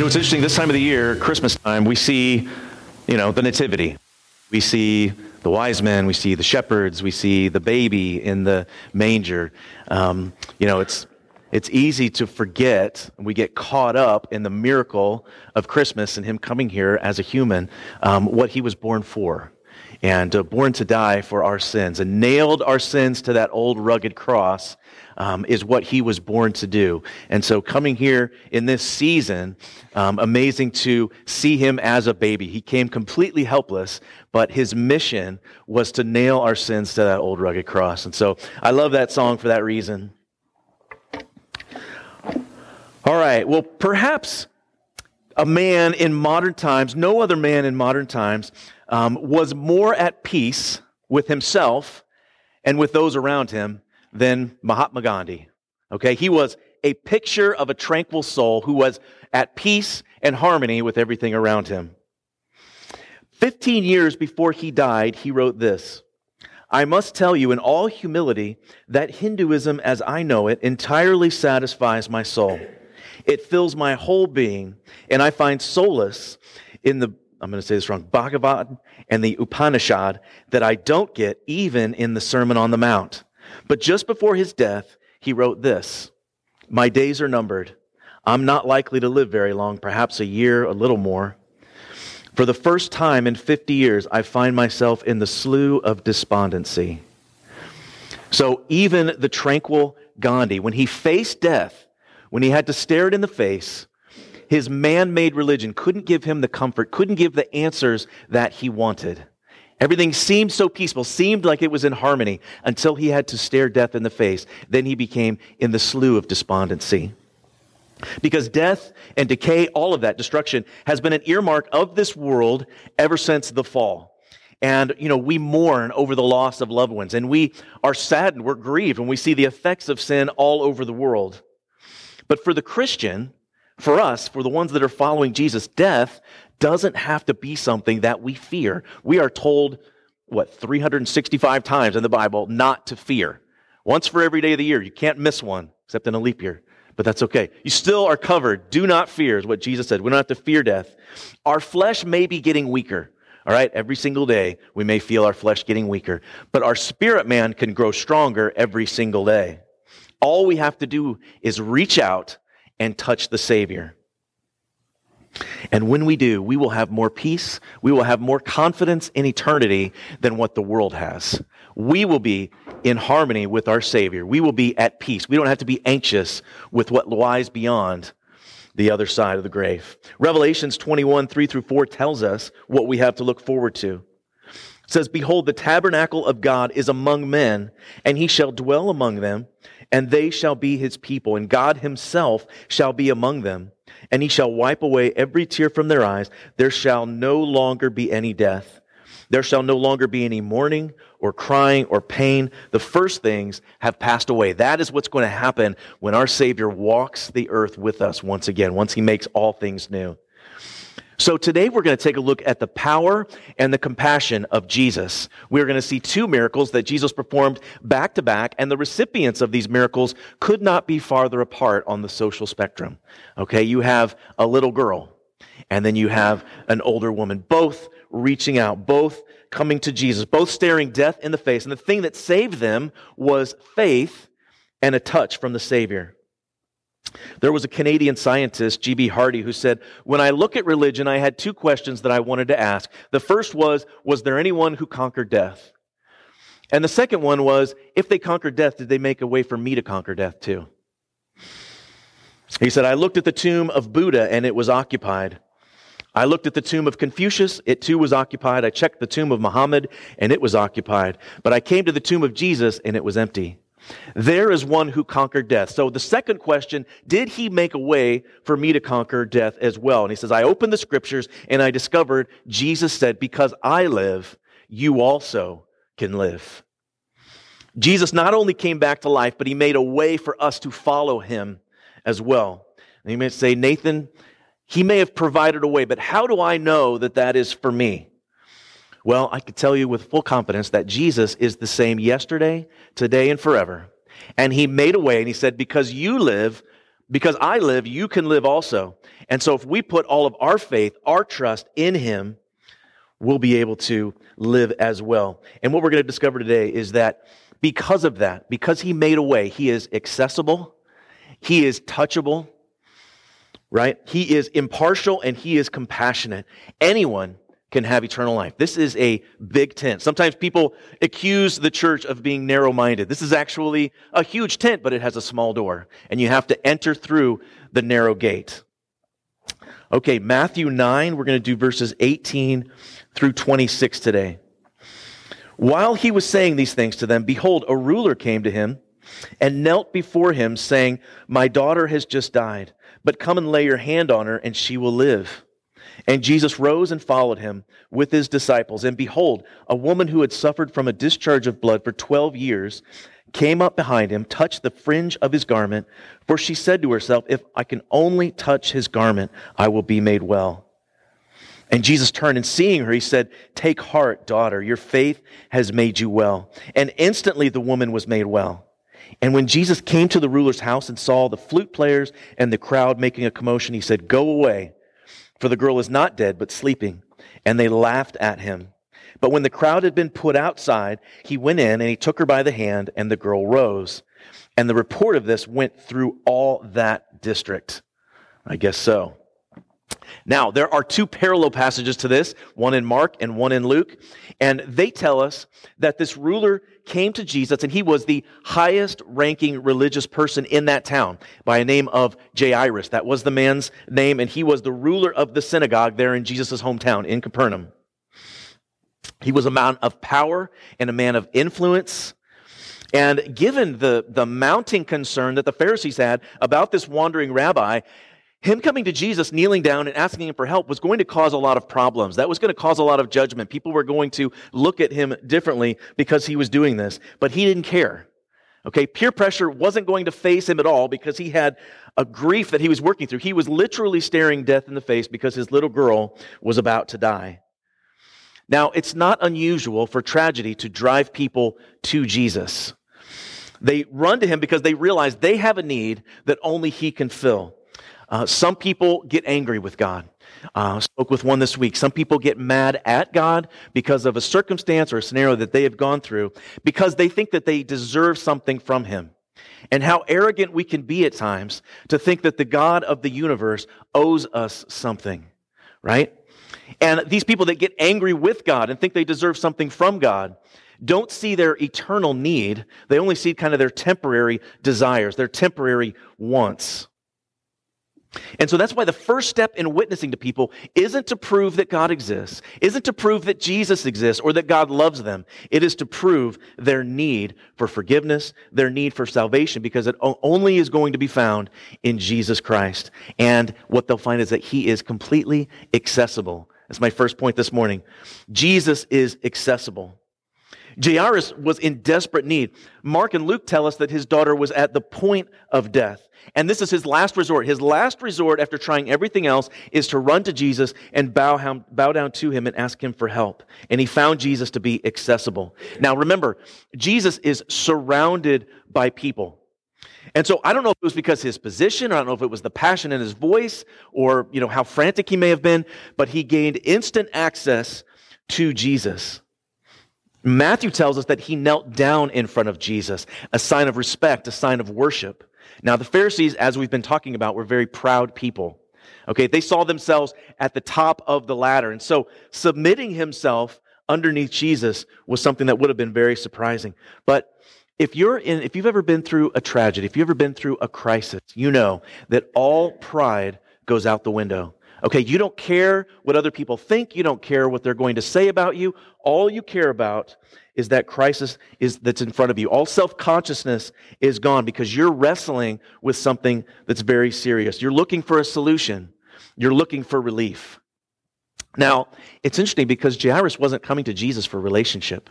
You know, it's interesting. This time of the year, Christmas time, we see, you know, the nativity. We see the wise men, we see the shepherds, we see the baby in the manger. Um, you know, it's it's easy to forget. We get caught up in the miracle of Christmas and Him coming here as a human, um, what He was born for and uh, born to die for our sins and nailed our sins to that old rugged cross um, is what he was born to do. And so coming here in this season, um, amazing to see him as a baby. He came completely helpless, but his mission was to nail our sins to that old rugged cross. And so I love that song for that reason. All right. Well, perhaps a man in modern times, no other man in modern times, um, was more at peace with himself and with those around him than Mahatma Gandhi. Okay, he was a picture of a tranquil soul who was at peace and harmony with everything around him. 15 years before he died, he wrote this I must tell you in all humility that Hinduism as I know it entirely satisfies my soul. It fills my whole being, and I find solace in the I'm going to say this wrong, Bhagavad and the Upanishad that I don't get even in the Sermon on the Mount. But just before his death, he wrote this My days are numbered. I'm not likely to live very long, perhaps a year, a little more. For the first time in 50 years, I find myself in the slough of despondency. So even the tranquil Gandhi, when he faced death, when he had to stare it in the face, his man made religion couldn't give him the comfort, couldn't give the answers that he wanted. Everything seemed so peaceful, seemed like it was in harmony until he had to stare death in the face. Then he became in the slough of despondency. Because death and decay, all of that destruction, has been an earmark of this world ever since the fall. And, you know, we mourn over the loss of loved ones, and we are saddened, we're grieved when we see the effects of sin all over the world. But for the Christian, for us, for the ones that are following Jesus, death doesn't have to be something that we fear. We are told, what, 365 times in the Bible not to fear. Once for every day of the year. You can't miss one, except in a leap year. But that's okay. You still are covered. Do not fear, is what Jesus said. We don't have to fear death. Our flesh may be getting weaker. All right, every single day we may feel our flesh getting weaker, but our spirit man can grow stronger every single day. All we have to do is reach out and touch the Savior. And when we do, we will have more peace. We will have more confidence in eternity than what the world has. We will be in harmony with our Savior. We will be at peace. We don't have to be anxious with what lies beyond the other side of the grave. Revelations 21, 3 through 4 tells us what we have to look forward to. It says, Behold, the tabernacle of God is among men, and he shall dwell among them and they shall be his people, and God himself shall be among them, and he shall wipe away every tear from their eyes. There shall no longer be any death. There shall no longer be any mourning or crying or pain. The first things have passed away. That is what's going to happen when our Savior walks the earth with us once again, once he makes all things new. So today we're going to take a look at the power and the compassion of Jesus. We're going to see two miracles that Jesus performed back to back, and the recipients of these miracles could not be farther apart on the social spectrum. Okay, you have a little girl, and then you have an older woman, both reaching out, both coming to Jesus, both staring death in the face. And the thing that saved them was faith and a touch from the Savior. There was a Canadian scientist, G.B. Hardy, who said, When I look at religion, I had two questions that I wanted to ask. The first was, Was there anyone who conquered death? And the second one was, If they conquered death, did they make a way for me to conquer death too? He said, I looked at the tomb of Buddha and it was occupied. I looked at the tomb of Confucius, it too was occupied. I checked the tomb of Muhammad and it was occupied. But I came to the tomb of Jesus and it was empty. There is one who conquered death. So the second question, did he make a way for me to conquer death as well? And he says, I opened the scriptures and I discovered Jesus said, because I live, you also can live. Jesus not only came back to life, but he made a way for us to follow him as well. And you may say, Nathan, he may have provided a way, but how do I know that that is for me? Well, I could tell you with full confidence that Jesus is the same yesterday, today, and forever. And he made a way and he said, Because you live, Because I live, you can live also. And so if we put all of our faith, our trust in him, we'll be able to live as well. And what we're going to discover today is that because of that, because he made a way, he is accessible, he is touchable, right? He is impartial and he is compassionate. Anyone can have eternal life. This is a big tent. Sometimes people accuse the church of being narrow minded. This is actually a huge tent, but it has a small door, and you have to enter through the narrow gate. Okay, Matthew 9, we're going to do verses 18 through 26 today. While he was saying these things to them, behold, a ruler came to him and knelt before him, saying, My daughter has just died, but come and lay your hand on her, and she will live. And Jesus rose and followed him with his disciples. And behold, a woman who had suffered from a discharge of blood for 12 years came up behind him, touched the fringe of his garment, for she said to herself, If I can only touch his garment, I will be made well. And Jesus turned and seeing her, he said, Take heart, daughter, your faith has made you well. And instantly the woman was made well. And when Jesus came to the ruler's house and saw the flute players and the crowd making a commotion, he said, Go away for the girl is not dead, but sleeping. And they laughed at him. But when the crowd had been put outside, he went in and he took her by the hand, and the girl rose. And the report of this went through all that district. I guess so. Now, there are two parallel passages to this, one in Mark and one in Luke, and they tell us that this ruler came to Jesus and he was the highest ranking religious person in that town by a name of Jairus. That was the man's name, and he was the ruler of the synagogue there in Jesus' hometown in Capernaum. He was a man of power and a man of influence. And given the, the mounting concern that the Pharisees had about this wandering rabbi, him coming to Jesus, kneeling down and asking him for help was going to cause a lot of problems. That was going to cause a lot of judgment. People were going to look at him differently because he was doing this, but he didn't care. Okay, peer pressure wasn't going to faze him at all because he had a grief that he was working through. He was literally staring death in the face because his little girl was about to die. Now, it's not unusual for tragedy to drive people to Jesus. They run to him because they realize they have a need that only he can fill. Uh, some people get angry with God. Uh, spoke with one this week. Some people get mad at God because of a circumstance or a scenario that they have gone through because they think that they deserve something from Him. And how arrogant we can be at times to think that the God of the universe owes us something, right? And these people that get angry with God and think they deserve something from God don't see their eternal need. They only see kind of their temporary desires, their temporary wants. And so that's why the first step in witnessing to people isn't to prove that God exists, isn't to prove that Jesus exists or that God loves them. It is to prove their need for forgiveness, their need for salvation, because it only is going to be found in Jesus Christ. And what they'll find is that He is completely accessible. That's my first point this morning. Jesus is accessible. Jairus was in desperate need. Mark and Luke tell us that his daughter was at the point of death. And this is his last resort. His last resort after trying everything else is to run to Jesus and bow, him, bow down to him and ask him for help. And he found Jesus to be accessible. Now remember, Jesus is surrounded by people. And so I don't know if it was because his position, I don't know if it was the passion in his voice or, you know, how frantic he may have been, but he gained instant access to Jesus. Matthew tells us that he knelt down in front of Jesus, a sign of respect, a sign of worship. Now, the Pharisees, as we've been talking about, were very proud people. Okay, they saw themselves at the top of the ladder. And so submitting himself underneath Jesus was something that would have been very surprising. But if you're in, if you've ever been through a tragedy, if you've ever been through a crisis, you know that all pride goes out the window. Okay, you don't care what other people think. You don't care what they're going to say about you. All you care about is that crisis is that's in front of you. All self-consciousness is gone because you're wrestling with something that's very serious. You're looking for a solution. You're looking for relief. Now, it's interesting because Jairus wasn't coming to Jesus for relationship.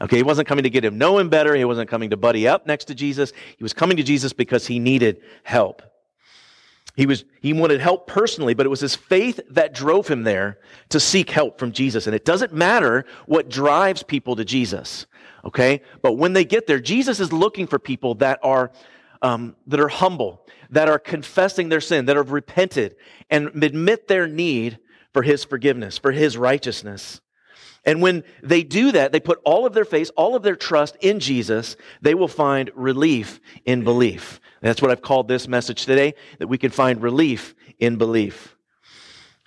Okay, he wasn't coming to get him know him better. He wasn't coming to buddy up next to Jesus. He was coming to Jesus because he needed help. He, was, he wanted help personally, but it was his faith that drove him there to seek help from Jesus. And it doesn't matter what drives people to Jesus, okay? But when they get there, Jesus is looking for people that are um, that are humble, that are confessing their sin, that have repented, and admit their need for His forgiveness, for His righteousness. And when they do that, they put all of their faith, all of their trust in Jesus, they will find relief in belief. That's what I've called this message today, that we can find relief in belief.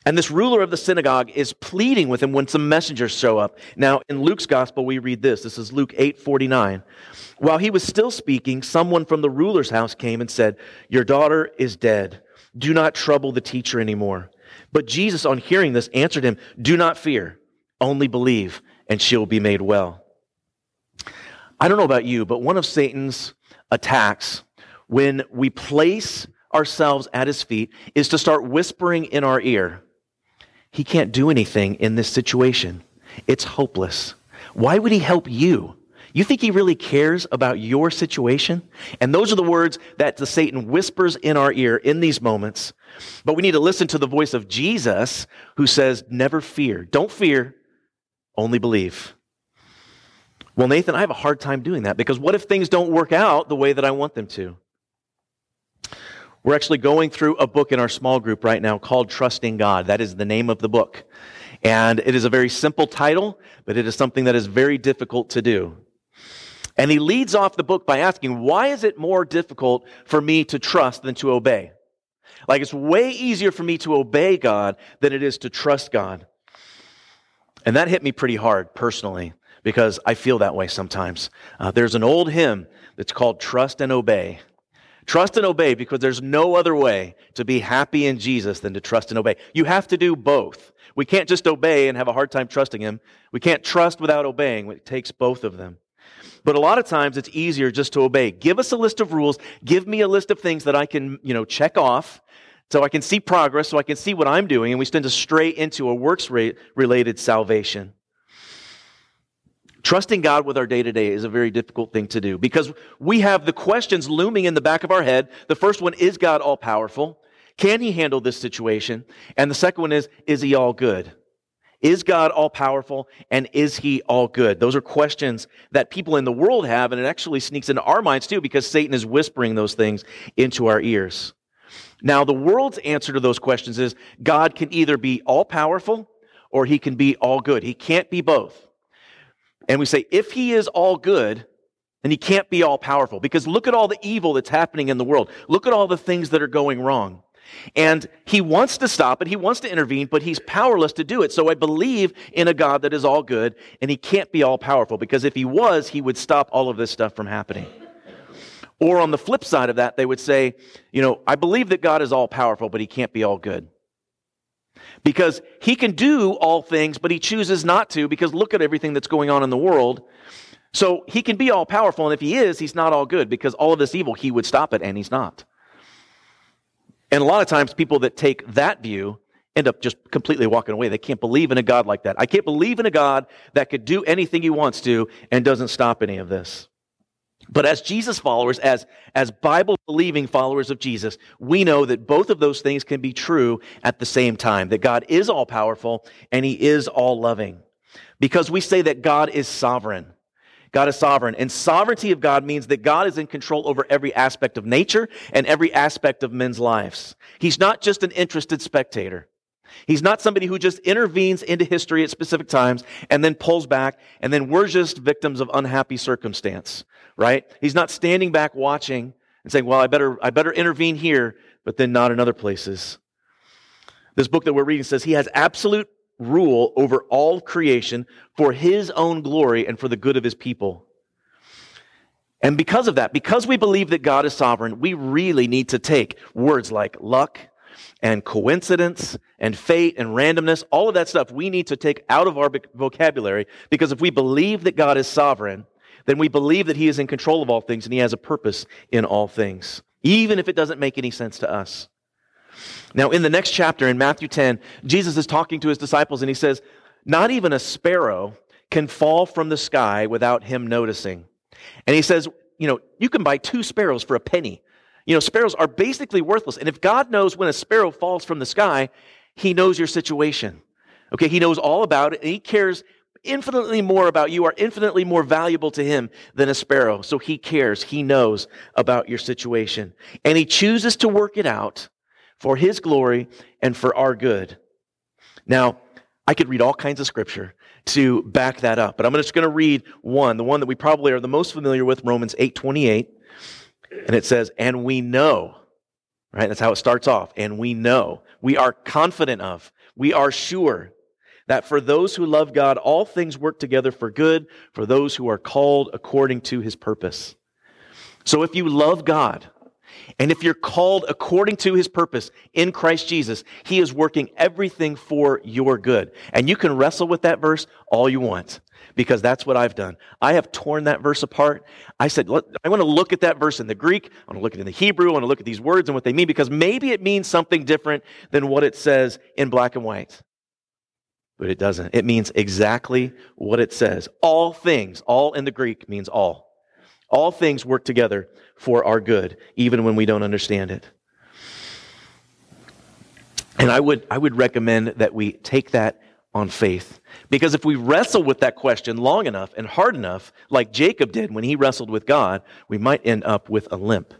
And this ruler of the synagogue is pleading with him when some messengers show up. Now, in Luke's gospel, we read this. This is Luke 8 49. While he was still speaking, someone from the ruler's house came and said, Your daughter is dead. Do not trouble the teacher anymore. But Jesus, on hearing this, answered him, Do not fear, only believe, and she'll be made well. I don't know about you, but one of Satan's attacks when we place ourselves at his feet is to start whispering in our ear he can't do anything in this situation. It's hopeless. Why would he help you? You think he really cares about your situation? And those are the words that the Satan whispers in our ear in these moments. But we need to listen to the voice of Jesus who says, never fear. Don't fear, only believe. Well, Nathan, I have a hard time doing that because what if things don't work out the way that I want them to? We're actually going through a book in our small group right now called Trusting God. That is the name of the book. And it is a very simple title, but it is something that is very difficult to do. And he leads off the book by asking, why is it more difficult for me to trust than to obey? Like it's way easier for me to obey God than it is to trust God. And that hit me pretty hard personally because I feel that way sometimes. Uh, there's an old hymn that's called Trust and Obey. Trust and obey because there's no other way to be happy in Jesus than to trust and obey. You have to do both. We can't just obey and have a hard time trusting Him. We can't trust without obeying. It takes both of them. But a lot of times it's easier just to obey. Give us a list of rules. Give me a list of things that I can, you know, check off so I can see progress, so I can see what I'm doing, and we tend to stray into a works related salvation. Trusting God with our day to day is a very difficult thing to do because we have the questions looming in the back of our head. The first one is God all powerful? Can he handle this situation? And the second one is, is he all good? Is God all powerful and is he all good? Those are questions that people in the world have, and it actually sneaks into our minds too because Satan is whispering those things into our ears. Now, the world's answer to those questions is God can either be all powerful or he can be all good. He can't be both. And we say, if he is all good, then he can't be all powerful because look at all the evil that's happening in the world. Look at all the things that are going wrong. And he wants to stop it, he wants to intervene, but he's powerless to do it. So I believe in a God that is all good, and he can't be all powerful because if he was, he would stop all of this stuff from happening. Or on the flip side of that, they would say, you know, I believe that God is all powerful, but he can't be all good. Because he can do all things, but he chooses not to because look at everything that's going on in the world. So he can be all powerful, and if he is, he's not all good because all of this evil, he would stop it, and he's not. And a lot of times, people that take that view end up just completely walking away. They can't believe in a God like that. I can't believe in a God that could do anything he wants to and doesn't stop any of this. But as Jesus followers, as, as Bible believing followers of Jesus, we know that both of those things can be true at the same time. That God is all powerful and He is all loving. Because we say that God is sovereign. God is sovereign. And sovereignty of God means that God is in control over every aspect of nature and every aspect of men's lives. He's not just an interested spectator. He's not somebody who just intervenes into history at specific times and then pulls back, and then we're just victims of unhappy circumstance, right? He's not standing back watching and saying, well, I better, I better intervene here, but then not in other places. This book that we're reading says he has absolute rule over all creation for his own glory and for the good of his people. And because of that, because we believe that God is sovereign, we really need to take words like luck and coincidence and fate and randomness, all of that stuff we need to take out of our vocabulary because if we believe that God is sovereign, then we believe that He is in control of all things and He has a purpose in all things, even if it doesn't make any sense to us. Now, in the next chapter, in Matthew 10, Jesus is talking to His disciples and He says, Not even a sparrow can fall from the sky without Him noticing. And He says, You know, you can buy two sparrows for a penny. You know, sparrows are basically worthless. And if God knows when a sparrow falls from the sky, he knows your situation. Okay, he knows all about it and he cares infinitely more about you, are infinitely more valuable to him than a sparrow. So he cares. He knows about your situation. And he chooses to work it out for his glory and for our good. Now, I could read all kinds of scripture to back that up, but I'm just going to read one, the one that we probably are the most familiar with, Romans 8:28. And it says, "And we know." Right? That's how it starts off. And we know. We are confident of. We are sure that for those who love God, all things work together for good for those who are called according to his purpose. So if you love God, and if you're called according to his purpose in Christ Jesus, he is working everything for your good. And you can wrestle with that verse all you want because that's what I've done. I have torn that verse apart. I said, I want to look at that verse in the Greek. I want to look at it in the Hebrew. I want to look at these words and what they mean because maybe it means something different than what it says in black and white. But it doesn't. It means exactly what it says. All things, all in the Greek means all. All things work together for our good, even when we don't understand it. And I would, I would recommend that we take that on faith. Because if we wrestle with that question long enough and hard enough, like Jacob did when he wrestled with God, we might end up with a limp.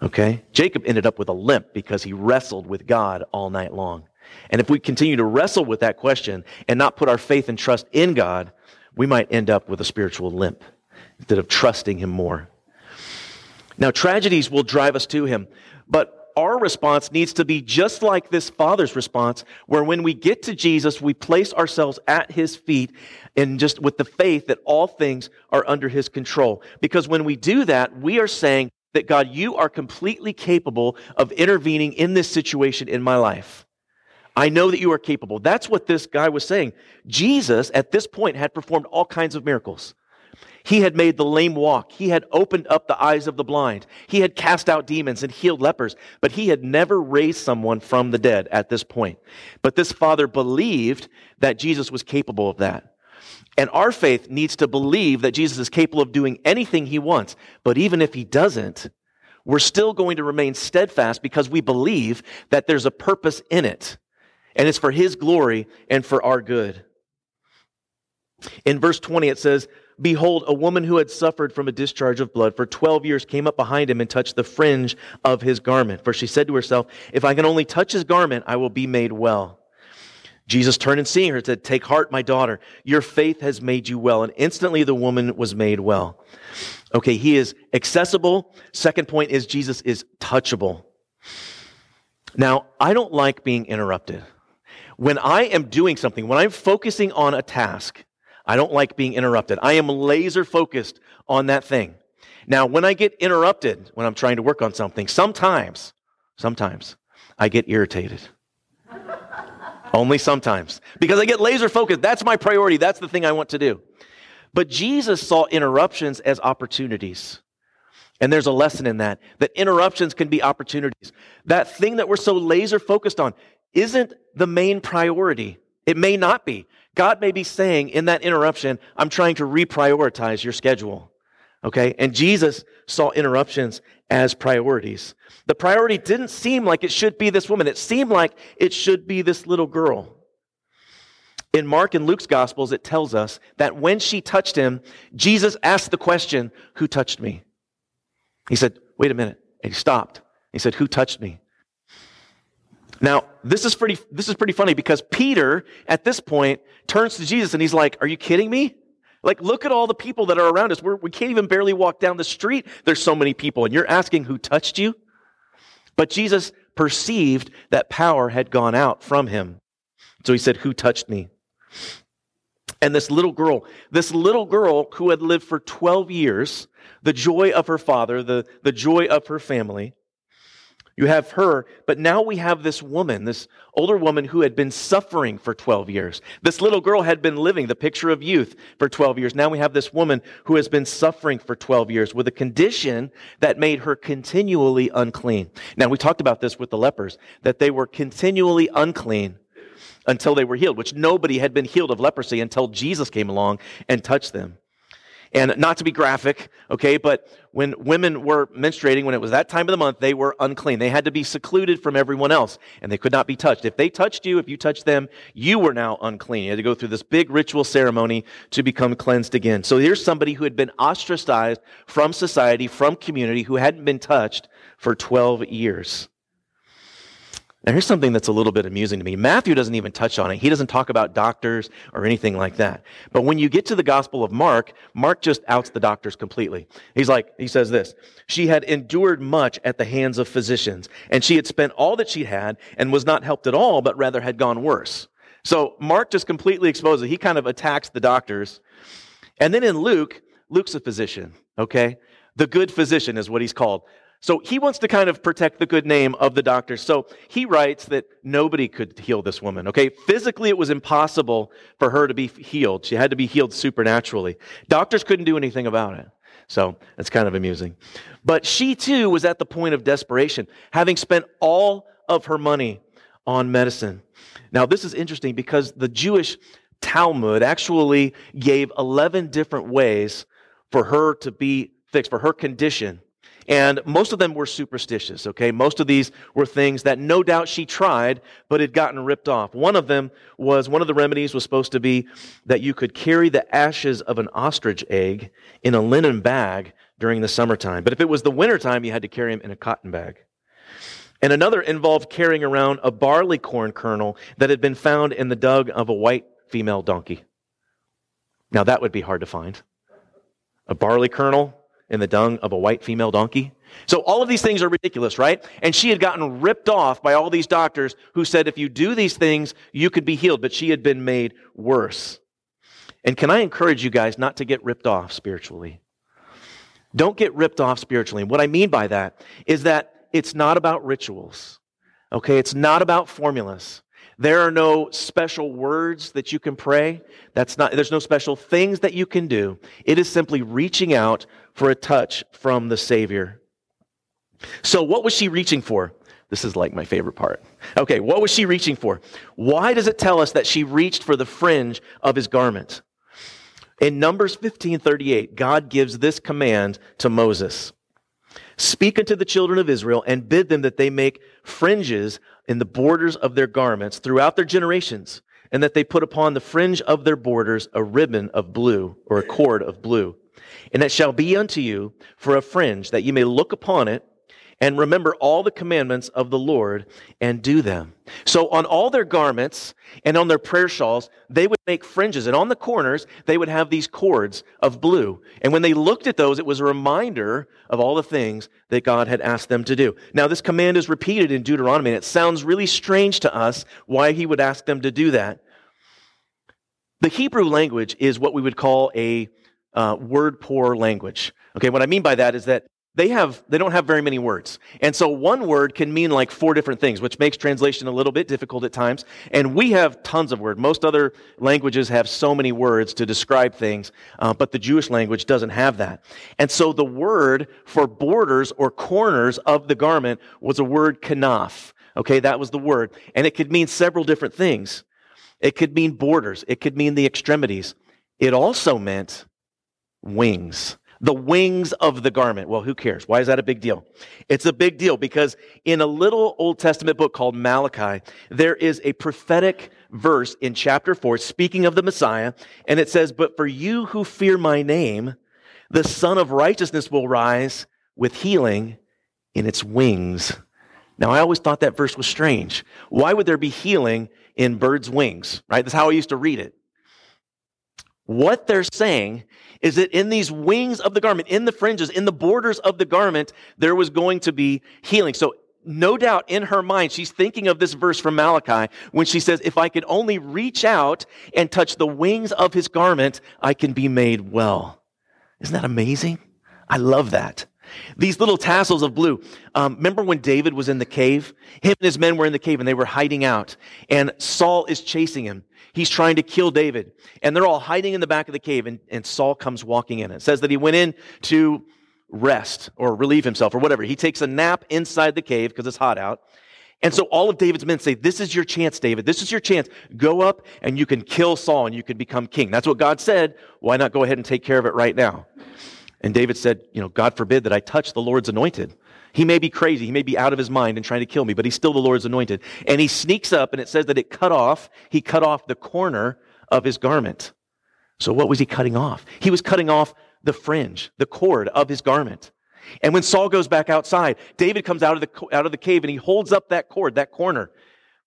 Okay? Jacob ended up with a limp because he wrestled with God all night long. And if we continue to wrestle with that question and not put our faith and trust in God, we might end up with a spiritual limp instead of trusting Him more. Now, tragedies will drive us to Him, but our response needs to be just like this father's response, where when we get to Jesus, we place ourselves at his feet and just with the faith that all things are under his control. Because when we do that, we are saying that God, you are completely capable of intervening in this situation in my life. I know that you are capable. That's what this guy was saying. Jesus, at this point, had performed all kinds of miracles. He had made the lame walk. He had opened up the eyes of the blind. He had cast out demons and healed lepers, but he had never raised someone from the dead at this point. But this father believed that Jesus was capable of that. And our faith needs to believe that Jesus is capable of doing anything he wants. But even if he doesn't, we're still going to remain steadfast because we believe that there's a purpose in it and it's for his glory and for our good. In verse 20, it says, Behold, a woman who had suffered from a discharge of blood for 12 years came up behind him and touched the fringe of his garment. For she said to herself, If I can only touch his garment, I will be made well. Jesus turned and seeing her said, Take heart, my daughter. Your faith has made you well. And instantly the woman was made well. Okay, he is accessible. Second point is Jesus is touchable. Now, I don't like being interrupted. When I am doing something, when I'm focusing on a task, I don't like being interrupted. I am laser focused on that thing. Now, when I get interrupted when I'm trying to work on something, sometimes, sometimes I get irritated. Only sometimes. Because I get laser focused. That's my priority. That's the thing I want to do. But Jesus saw interruptions as opportunities. And there's a lesson in that, that interruptions can be opportunities. That thing that we're so laser focused on, isn't the main priority. It may not be. God may be saying in that interruption, I'm trying to reprioritize your schedule. Okay? And Jesus saw interruptions as priorities. The priority didn't seem like it should be this woman, it seemed like it should be this little girl. In Mark and Luke's Gospels, it tells us that when she touched him, Jesus asked the question, Who touched me? He said, Wait a minute. And he stopped. He said, Who touched me? Now, this is pretty, this is pretty funny because Peter, at this point, turns to Jesus and he's like, Are you kidding me? Like, look at all the people that are around us. We're, we can not even barely walk down the street. There's so many people. And you're asking who touched you? But Jesus perceived that power had gone out from him. So he said, Who touched me? And this little girl, this little girl who had lived for 12 years, the joy of her father, the, the joy of her family, you have her, but now we have this woman, this older woman who had been suffering for 12 years. This little girl had been living the picture of youth for 12 years. Now we have this woman who has been suffering for 12 years with a condition that made her continually unclean. Now we talked about this with the lepers, that they were continually unclean until they were healed, which nobody had been healed of leprosy until Jesus came along and touched them. And not to be graphic, okay, but when women were menstruating, when it was that time of the month, they were unclean. They had to be secluded from everyone else and they could not be touched. If they touched you, if you touched them, you were now unclean. You had to go through this big ritual ceremony to become cleansed again. So here's somebody who had been ostracized from society, from community, who hadn't been touched for 12 years. Now, here's something that's a little bit amusing to me. Matthew doesn't even touch on it. He doesn't talk about doctors or anything like that. But when you get to the Gospel of Mark, Mark just outs the doctors completely. He's like, he says this She had endured much at the hands of physicians, and she had spent all that she had and was not helped at all, but rather had gone worse. So Mark just completely exposes, it. he kind of attacks the doctors. And then in Luke, Luke's a physician, okay? The good physician is what he's called. So he wants to kind of protect the good name of the doctor. So he writes that nobody could heal this woman. Okay. Physically, it was impossible for her to be healed. She had to be healed supernaturally. Doctors couldn't do anything about it. So it's kind of amusing. But she too was at the point of desperation, having spent all of her money on medicine. Now, this is interesting because the Jewish Talmud actually gave 11 different ways for her to be fixed, for her condition and most of them were superstitious, okay? Most of these were things that no doubt she tried, but had gotten ripped off. One of them was, one of the remedies was supposed to be that you could carry the ashes of an ostrich egg in a linen bag during the summertime. But if it was the wintertime, you had to carry them in a cotton bag. And another involved carrying around a barley corn kernel that had been found in the dung of a white female donkey. Now that would be hard to find. A barley kernel in the dung of a white female donkey. So all of these things are ridiculous, right? And she had gotten ripped off by all these doctors who said if you do these things, you could be healed, but she had been made worse. And can I encourage you guys not to get ripped off spiritually? Don't get ripped off spiritually. And what I mean by that is that it's not about rituals. Okay? It's not about formulas. There are no special words that you can pray. That's not, there's no special things that you can do. It is simply reaching out for a touch from the Savior. So, what was she reaching for? This is like my favorite part. Okay, what was she reaching for? Why does it tell us that she reached for the fringe of his garment? In Numbers 15:38, God gives this command to Moses. Speak unto the children of Israel and bid them that they make fringes in the borders of their garments throughout their generations, and that they put upon the fringe of their borders a ribbon of blue or a cord of blue. And it shall be unto you for a fringe that you may look upon it and remember all the commandments of the Lord and do them. So on all their garments and on their prayer shawls, they would make fringes. And on the corners, they would have these cords of blue. And when they looked at those, it was a reminder of all the things that God had asked them to do. Now, this command is repeated in Deuteronomy, and it sounds really strange to us why he would ask them to do that. The Hebrew language is what we would call a uh, word poor language. Okay, what I mean by that is that they have they don't have very many words. And so one word can mean like four different things which makes translation a little bit difficult at times. And we have tons of words. Most other languages have so many words to describe things uh, but the jewish language doesn't have that. And so the word for borders or corners of the garment was a word kanaf. Okay that was the word. And it could mean several different things. It could mean borders. It could mean the extremities. It also meant wings the wings of the garment. Well, who cares? Why is that a big deal? It's a big deal because in a little Old Testament book called Malachi, there is a prophetic verse in chapter 4 speaking of the Messiah, and it says, But for you who fear my name, the Sun of Righteousness will rise with healing in its wings. Now, I always thought that verse was strange. Why would there be healing in birds' wings? Right? That's how I used to read it. What they're saying is that in these wings of the garment, in the fringes, in the borders of the garment, there was going to be healing. So no doubt in her mind, she's thinking of this verse from Malachi when she says, if I could only reach out and touch the wings of his garment, I can be made well. Isn't that amazing? I love that. These little tassels of blue. Um, remember when David was in the cave? Him and his men were in the cave and they were hiding out. And Saul is chasing him. He's trying to kill David. And they're all hiding in the back of the cave. And, and Saul comes walking in. It says that he went in to rest or relieve himself or whatever. He takes a nap inside the cave because it's hot out. And so all of David's men say, This is your chance, David. This is your chance. Go up and you can kill Saul and you can become king. That's what God said. Why not go ahead and take care of it right now? And David said, You know, God forbid that I touch the Lord's anointed. He may be crazy. He may be out of his mind and trying to kill me, but he's still the Lord's anointed. And he sneaks up and it says that it cut off, he cut off the corner of his garment. So what was he cutting off? He was cutting off the fringe, the cord of his garment. And when Saul goes back outside, David comes out of the, out of the cave and he holds up that cord, that corner,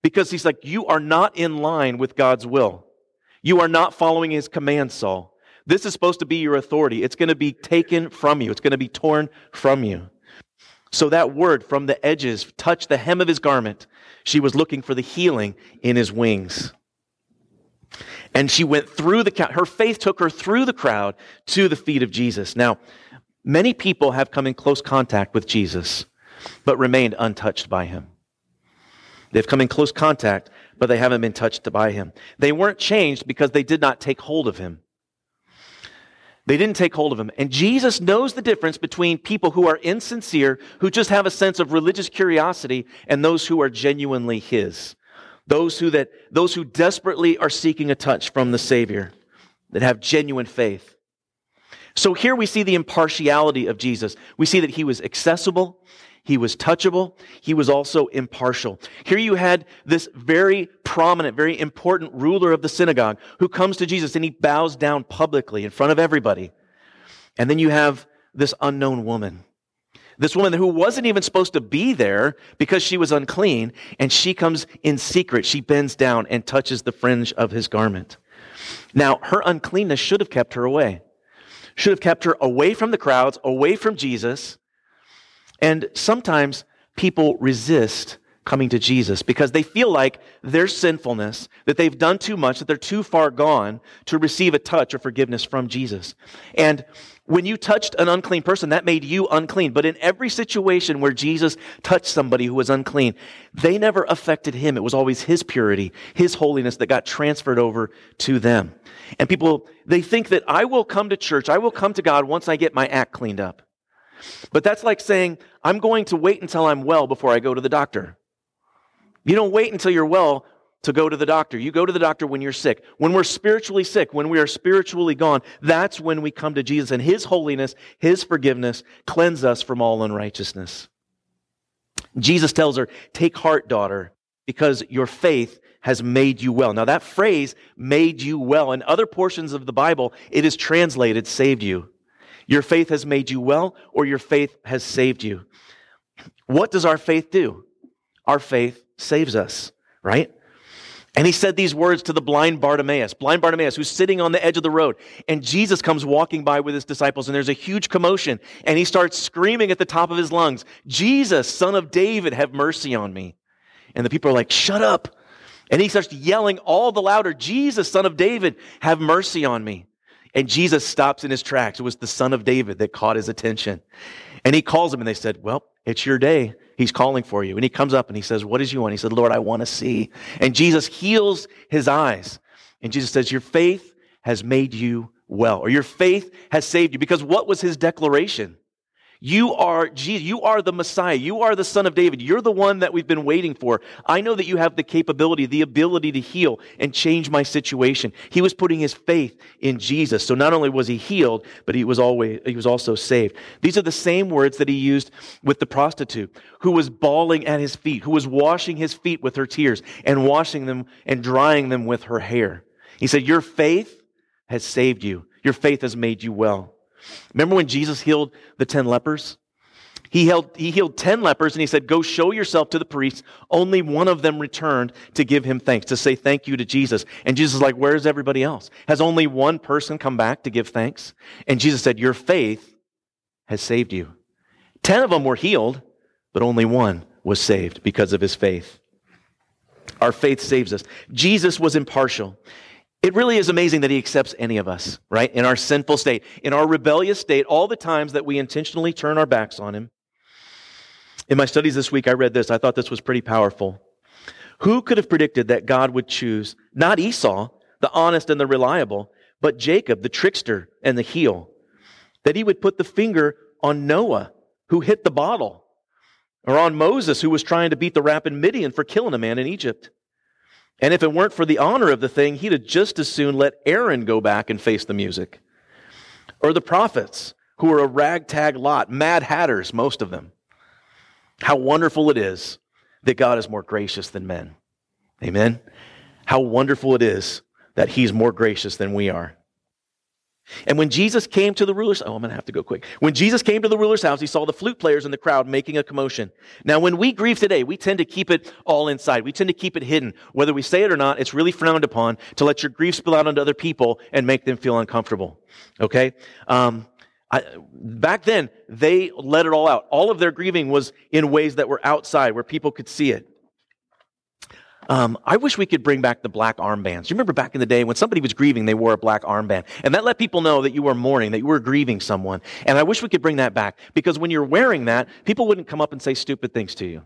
because he's like, You are not in line with God's will. You are not following his command, Saul. This is supposed to be your authority. It's going to be taken from you, it's going to be torn from you. So that word from the edges touched the hem of his garment. She was looking for the healing in his wings. And she went through the crowd. her faith took her through the crowd to the feet of Jesus. Now, Many people have come in close contact with Jesus, but remained untouched by him. They've come in close contact, but they haven't been touched by him. They weren't changed because they did not take hold of him. They didn't take hold of him. And Jesus knows the difference between people who are insincere, who just have a sense of religious curiosity, and those who are genuinely his. Those who that those who desperately are seeking a touch from the Savior, that have genuine faith. So here we see the impartiality of Jesus. We see that he was accessible, he was touchable, he was also impartial. Here you had this very prominent, very important ruler of the synagogue who comes to Jesus and he bows down publicly in front of everybody. And then you have this unknown woman. This woman who wasn't even supposed to be there because she was unclean, and she comes in secret. She bends down and touches the fringe of his garment. Now, her uncleanness should have kept her away should have kept her away from the crowds, away from Jesus. And sometimes people resist coming to Jesus because they feel like their sinfulness, that they've done too much, that they're too far gone to receive a touch or forgiveness from Jesus. And when you touched an unclean person, that made you unclean. But in every situation where Jesus touched somebody who was unclean, they never affected him. It was always his purity, his holiness that got transferred over to them. And people, they think that I will come to church, I will come to God once I get my act cleaned up. But that's like saying, I'm going to wait until I'm well before I go to the doctor. You don't wait until you're well to go to the doctor. You go to the doctor when you're sick. When we're spiritually sick, when we are spiritually gone, that's when we come to Jesus and His holiness, His forgiveness cleanse us from all unrighteousness. Jesus tells her, Take heart, daughter, because your faith has made you well. Now, that phrase, made you well, in other portions of the Bible, it is translated, saved you. Your faith has made you well, or your faith has saved you. What does our faith do? Our faith saves us, right? And he said these words to the blind Bartimaeus, blind Bartimaeus, who's sitting on the edge of the road. And Jesus comes walking by with his disciples, and there's a huge commotion. And he starts screaming at the top of his lungs, Jesus, son of David, have mercy on me. And the people are like, shut up. And he starts yelling all the louder, Jesus, son of David, have mercy on me. And Jesus stops in his tracks. It was the son of David that caught his attention. And he calls him, and they said, Well, it's your day. He's calling for you. And he comes up and he says, What does you want? He said, Lord, I want to see. And Jesus heals his eyes. And Jesus says, Your faith has made you well, or your faith has saved you. Because what was his declaration? You are Jesus. You are the Messiah. You are the Son of David. You're the one that we've been waiting for. I know that you have the capability, the ability to heal and change my situation. He was putting his faith in Jesus. So not only was he healed, but he was always, he was also saved. These are the same words that he used with the prostitute who was bawling at his feet, who was washing his feet with her tears and washing them and drying them with her hair. He said, your faith has saved you. Your faith has made you well. Remember when Jesus healed the 10 lepers? He, he healed 10 lepers and he said, Go show yourself to the priests. Only one of them returned to give him thanks, to say thank you to Jesus. And Jesus is like, Where's everybody else? Has only one person come back to give thanks? And Jesus said, Your faith has saved you. 10 of them were healed, but only one was saved because of his faith. Our faith saves us. Jesus was impartial. It really is amazing that he accepts any of us, right? In our sinful state, in our rebellious state, all the times that we intentionally turn our backs on him. In my studies this week, I read this. I thought this was pretty powerful. Who could have predicted that God would choose not Esau, the honest and the reliable, but Jacob, the trickster and the heel? That he would put the finger on Noah, who hit the bottle, or on Moses, who was trying to beat the rap in Midian for killing a man in Egypt. And if it weren't for the honor of the thing, he'd have just as soon let Aaron go back and face the music. Or the prophets, who were a ragtag lot, mad hatters, most of them. How wonderful it is that God is more gracious than men. Amen. How wonderful it is that he's more gracious than we are. And when Jesus came to the ruler's, oh, I'm going to have to go quick. When Jesus came to the ruler's house, he saw the flute players in the crowd making a commotion. Now, when we grieve today, we tend to keep it all inside. We tend to keep it hidden. Whether we say it or not, it's really frowned upon to let your grief spill out onto other people and make them feel uncomfortable. Okay? Um, I, back then, they let it all out. All of their grieving was in ways that were outside where people could see it. Um, I wish we could bring back the black armbands. You remember back in the day when somebody was grieving, they wore a black armband. And that let people know that you were mourning, that you were grieving someone. And I wish we could bring that back because when you're wearing that, people wouldn't come up and say stupid things to you.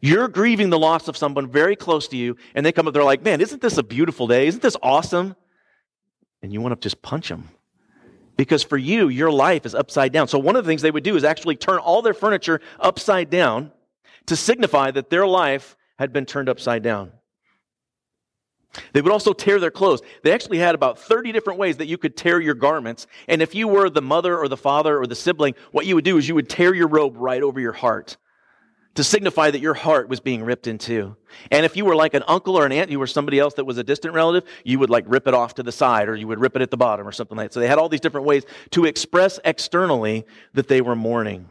You're grieving the loss of someone very close to you, and they come up, they're like, man, isn't this a beautiful day? Isn't this awesome? And you want to just punch them. Because for you, your life is upside down. So one of the things they would do is actually turn all their furniture upside down to signify that their life had been turned upside down. They would also tear their clothes. They actually had about 30 different ways that you could tear your garments. And if you were the mother or the father or the sibling, what you would do is you would tear your robe right over your heart to signify that your heart was being ripped in two. And if you were like an uncle or an aunt, you were somebody else that was a distant relative, you would like rip it off to the side or you would rip it at the bottom or something like that. So they had all these different ways to express externally that they were mourning.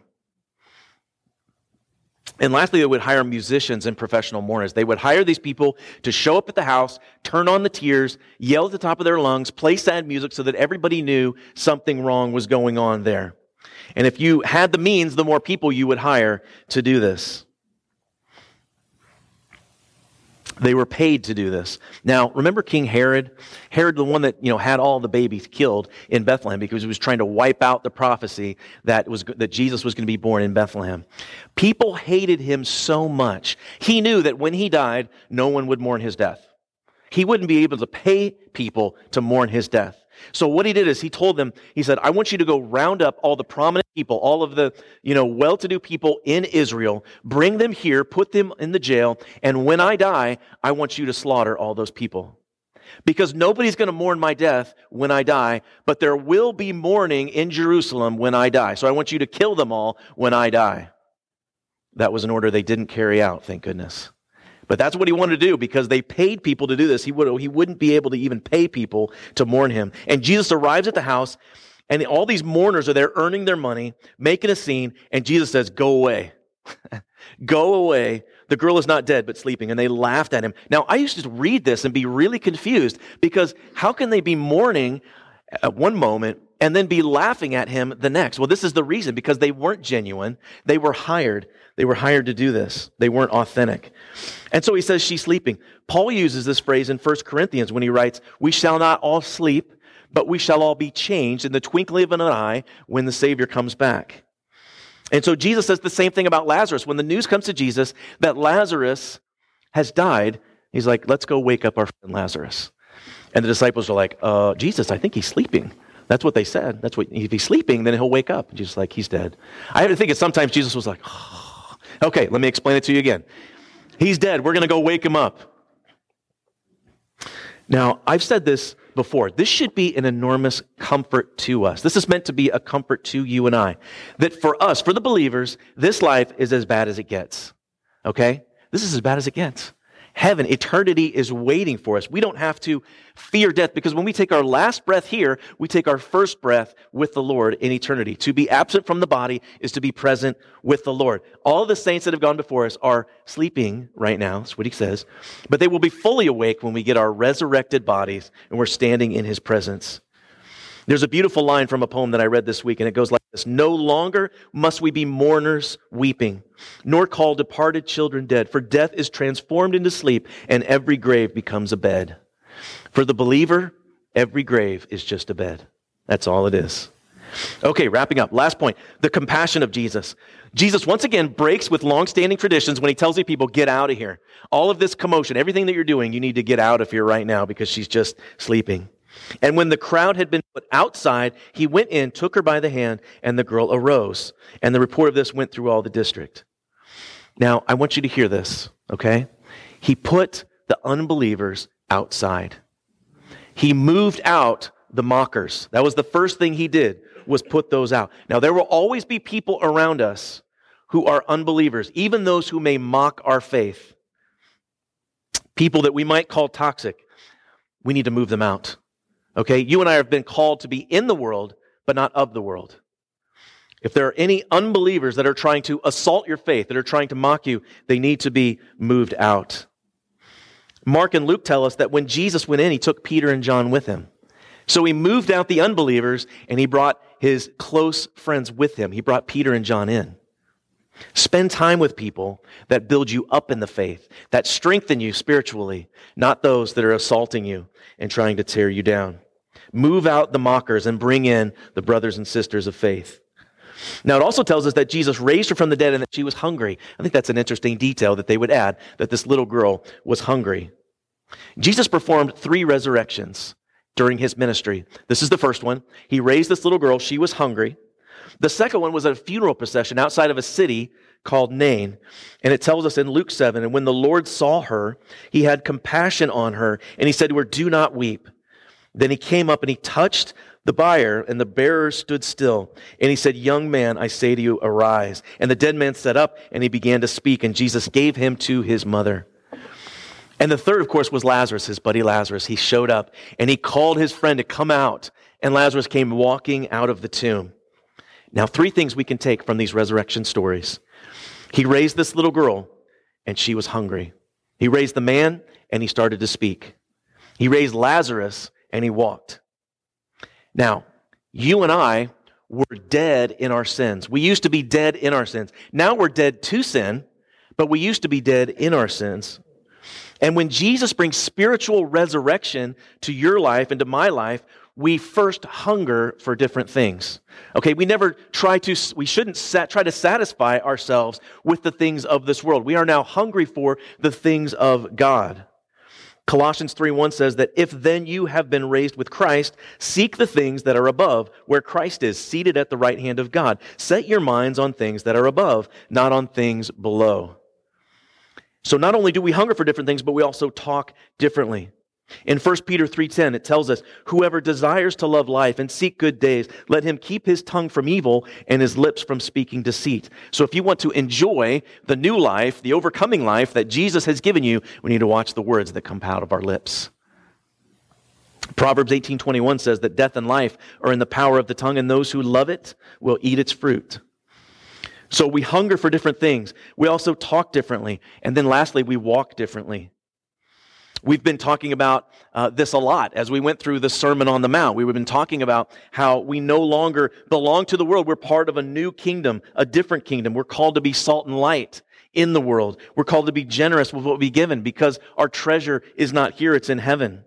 And lastly, they would hire musicians and professional mourners. They would hire these people to show up at the house, turn on the tears, yell at the top of their lungs, play sad music so that everybody knew something wrong was going on there. And if you had the means, the more people you would hire to do this. They were paid to do this. Now, remember King Herod? Herod, the one that, you know, had all the babies killed in Bethlehem because he was trying to wipe out the prophecy that was, that Jesus was going to be born in Bethlehem. People hated him so much. He knew that when he died, no one would mourn his death. He wouldn't be able to pay people to mourn his death. So what he did is he told them, he said, I want you to go round up all the prominent people, all of the, you know, well-to-do people in Israel, bring them here, put them in the jail, and when I die, I want you to slaughter all those people. Because nobody's going to mourn my death when I die, but there will be mourning in Jerusalem when I die. So I want you to kill them all when I die. That was an order they didn't carry out, thank goodness. But that's what he wanted to do because they paid people to do this. He, would, he wouldn't be able to even pay people to mourn him. And Jesus arrives at the house, and all these mourners are there earning their money, making a scene, and Jesus says, Go away. Go away. The girl is not dead, but sleeping. And they laughed at him. Now, I used to read this and be really confused because how can they be mourning at one moment and then be laughing at him the next? Well, this is the reason because they weren't genuine. They were hired. They were hired to do this. They weren't authentic. And so he says she's sleeping. Paul uses this phrase in 1 Corinthians when he writes, We shall not all sleep, but we shall all be changed in the twinkling of an eye when the Savior comes back. And so Jesus says the same thing about Lazarus. When the news comes to Jesus that Lazarus has died, he's like, Let's go wake up our friend Lazarus. And the disciples are like, uh, Jesus, I think he's sleeping. That's what they said. That's what if he's sleeping, then he'll wake up. And Jesus like, he's dead. I have to think it sometimes Jesus was like, oh, Okay, let me explain it to you again. He's dead. We're going to go wake him up. Now, I've said this before. This should be an enormous comfort to us. This is meant to be a comfort to you and I. That for us, for the believers, this life is as bad as it gets. Okay? This is as bad as it gets heaven, eternity is waiting for us. We don't have to fear death because when we take our last breath here, we take our first breath with the Lord in eternity. To be absent from the body is to be present with the Lord. All the saints that have gone before us are sleeping right now. That's what he says. But they will be fully awake when we get our resurrected bodies and we're standing in his presence. There's a beautiful line from a poem that I read this week, and it goes like No longer must we be mourners weeping, nor call departed children dead, for death is transformed into sleep, and every grave becomes a bed. For the believer, every grave is just a bed. That's all it is. Okay, wrapping up. Last point the compassion of Jesus. Jesus once again breaks with long-standing traditions when he tells the people, get out of here. All of this commotion, everything that you're doing, you need to get out of here right now because she's just sleeping. And when the crowd had been put outside, he went in, took her by the hand, and the girl arose. And the report of this went through all the district. Now, I want you to hear this, okay? He put the unbelievers outside. He moved out the mockers. That was the first thing he did was put those out. Now there will always be people around us who are unbelievers, even those who may mock our faith. People that we might call toxic. We need to move them out. Okay? You and I have been called to be in the world, but not of the world. If there are any unbelievers that are trying to assault your faith, that are trying to mock you, they need to be moved out. Mark and Luke tell us that when Jesus went in, he took Peter and John with him. So he moved out the unbelievers and he brought his close friends with him. He brought Peter and John in. Spend time with people that build you up in the faith, that strengthen you spiritually, not those that are assaulting you and trying to tear you down. Move out the mockers and bring in the brothers and sisters of faith. Now, it also tells us that Jesus raised her from the dead and that she was hungry. I think that's an interesting detail that they would add, that this little girl was hungry. Jesus performed three resurrections during his ministry. This is the first one. He raised this little girl. She was hungry. The second one was at a funeral procession outside of a city called Nain. And it tells us in Luke 7 and when the Lord saw her, he had compassion on her and he said to her, Do not weep. Then he came up and he touched the bier, and the bearer stood still. And he said, Young man, I say to you, arise. And the dead man sat up and he began to speak, and Jesus gave him to his mother. And the third, of course, was Lazarus, his buddy Lazarus. He showed up and he called his friend to come out, and Lazarus came walking out of the tomb. Now, three things we can take from these resurrection stories. He raised this little girl, and she was hungry. He raised the man, and he started to speak. He raised Lazarus, and he walked. Now, you and I were dead in our sins. We used to be dead in our sins. Now we're dead to sin, but we used to be dead in our sins. And when Jesus brings spiritual resurrection to your life and to my life, we first hunger for different things. Okay, we never try to, we shouldn't try to satisfy ourselves with the things of this world. We are now hungry for the things of God. Colossians 3:1 says that if then you have been raised with Christ, seek the things that are above, where Christ is seated at the right hand of God. Set your minds on things that are above, not on things below. So not only do we hunger for different things, but we also talk differently. In 1 Peter 3:10 it tells us whoever desires to love life and seek good days let him keep his tongue from evil and his lips from speaking deceit. So if you want to enjoy the new life, the overcoming life that Jesus has given you, we need to watch the words that come out of our lips. Proverbs 18:21 says that death and life are in the power of the tongue and those who love it will eat its fruit. So we hunger for different things. We also talk differently. And then lastly, we walk differently. We've been talking about uh, this a lot as we went through the Sermon on the Mount. We've been talking about how we no longer belong to the world. We're part of a new kingdom, a different kingdom. We're called to be salt and light in the world. We're called to be generous with what we given because our treasure is not here, it's in heaven.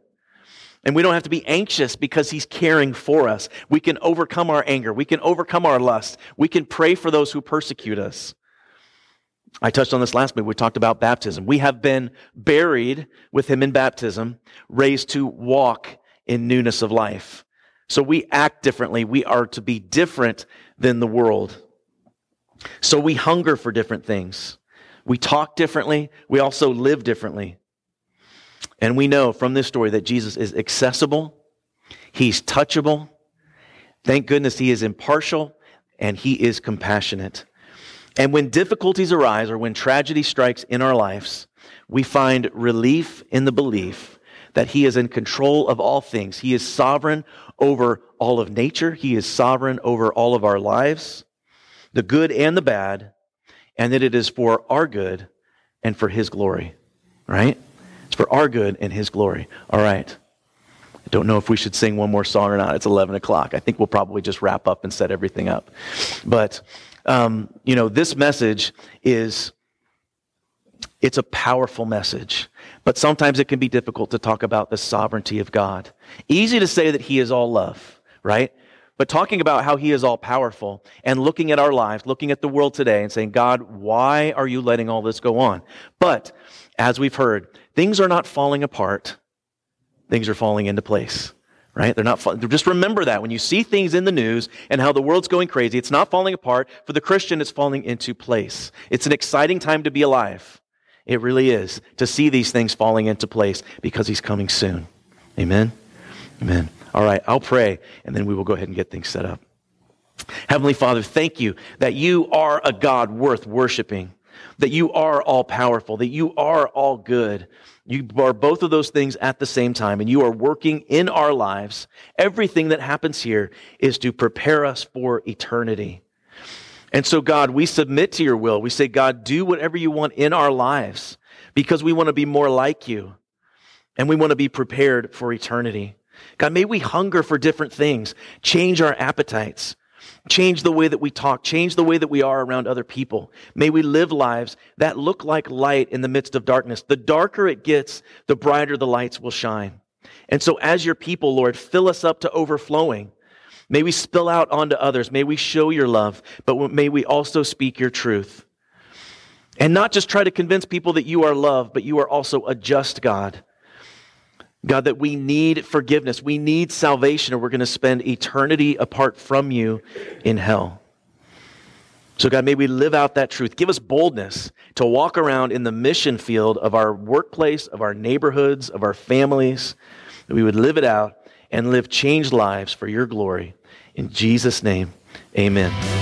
And we don't have to be anxious because he's caring for us. We can overcome our anger. We can overcome our lust. We can pray for those who persecute us. I touched on this last week. We talked about baptism. We have been buried with him in baptism, raised to walk in newness of life. So we act differently. We are to be different than the world. So we hunger for different things. We talk differently. We also live differently. And we know from this story that Jesus is accessible, he's touchable. Thank goodness he is impartial and he is compassionate. And when difficulties arise or when tragedy strikes in our lives, we find relief in the belief that he is in control of all things. He is sovereign over all of nature. He is sovereign over all of our lives, the good and the bad, and that it is for our good and for his glory, right? It's for our good and His glory. All right. I don't know if we should sing one more song or not. It's 11 o'clock. I think we'll probably just wrap up and set everything up. But, um, you know, this message is, it's a powerful message. But sometimes it can be difficult to talk about the sovereignty of God. Easy to say that He is all love, right? But talking about how He is all powerful and looking at our lives, looking at the world today and saying, God, why are you letting all this go on? But as we've heard, things are not falling apart, things are falling into place, right? They're not, just remember that when you see things in the news and how the world's going crazy, it's not falling apart. For the Christian, it's falling into place. It's an exciting time to be alive. It really is to see these things falling into place because he's coming soon. Amen. Amen. All right, I'll pray and then we will go ahead and get things set up. Heavenly Father, thank you that you are a God worth worshiping, that you are all powerful, that you are all good, you are both of those things at the same time, and you are working in our lives. Everything that happens here is to prepare us for eternity. And so, God, we submit to your will. We say, God, do whatever you want in our lives because we want to be more like you and we want to be prepared for eternity. God, may we hunger for different things, change our appetites. Change the way that we talk, change the way that we are around other people. May we live lives that look like light in the midst of darkness. The darker it gets, the brighter the lights will shine. And so, as your people, Lord, fill us up to overflowing. May we spill out onto others. May we show your love, but may we also speak your truth. And not just try to convince people that you are love, but you are also a just God God, that we need forgiveness. We need salvation, or we're going to spend eternity apart from you in hell. So, God, may we live out that truth. Give us boldness to walk around in the mission field of our workplace, of our neighborhoods, of our families, that we would live it out and live changed lives for your glory. In Jesus' name, amen.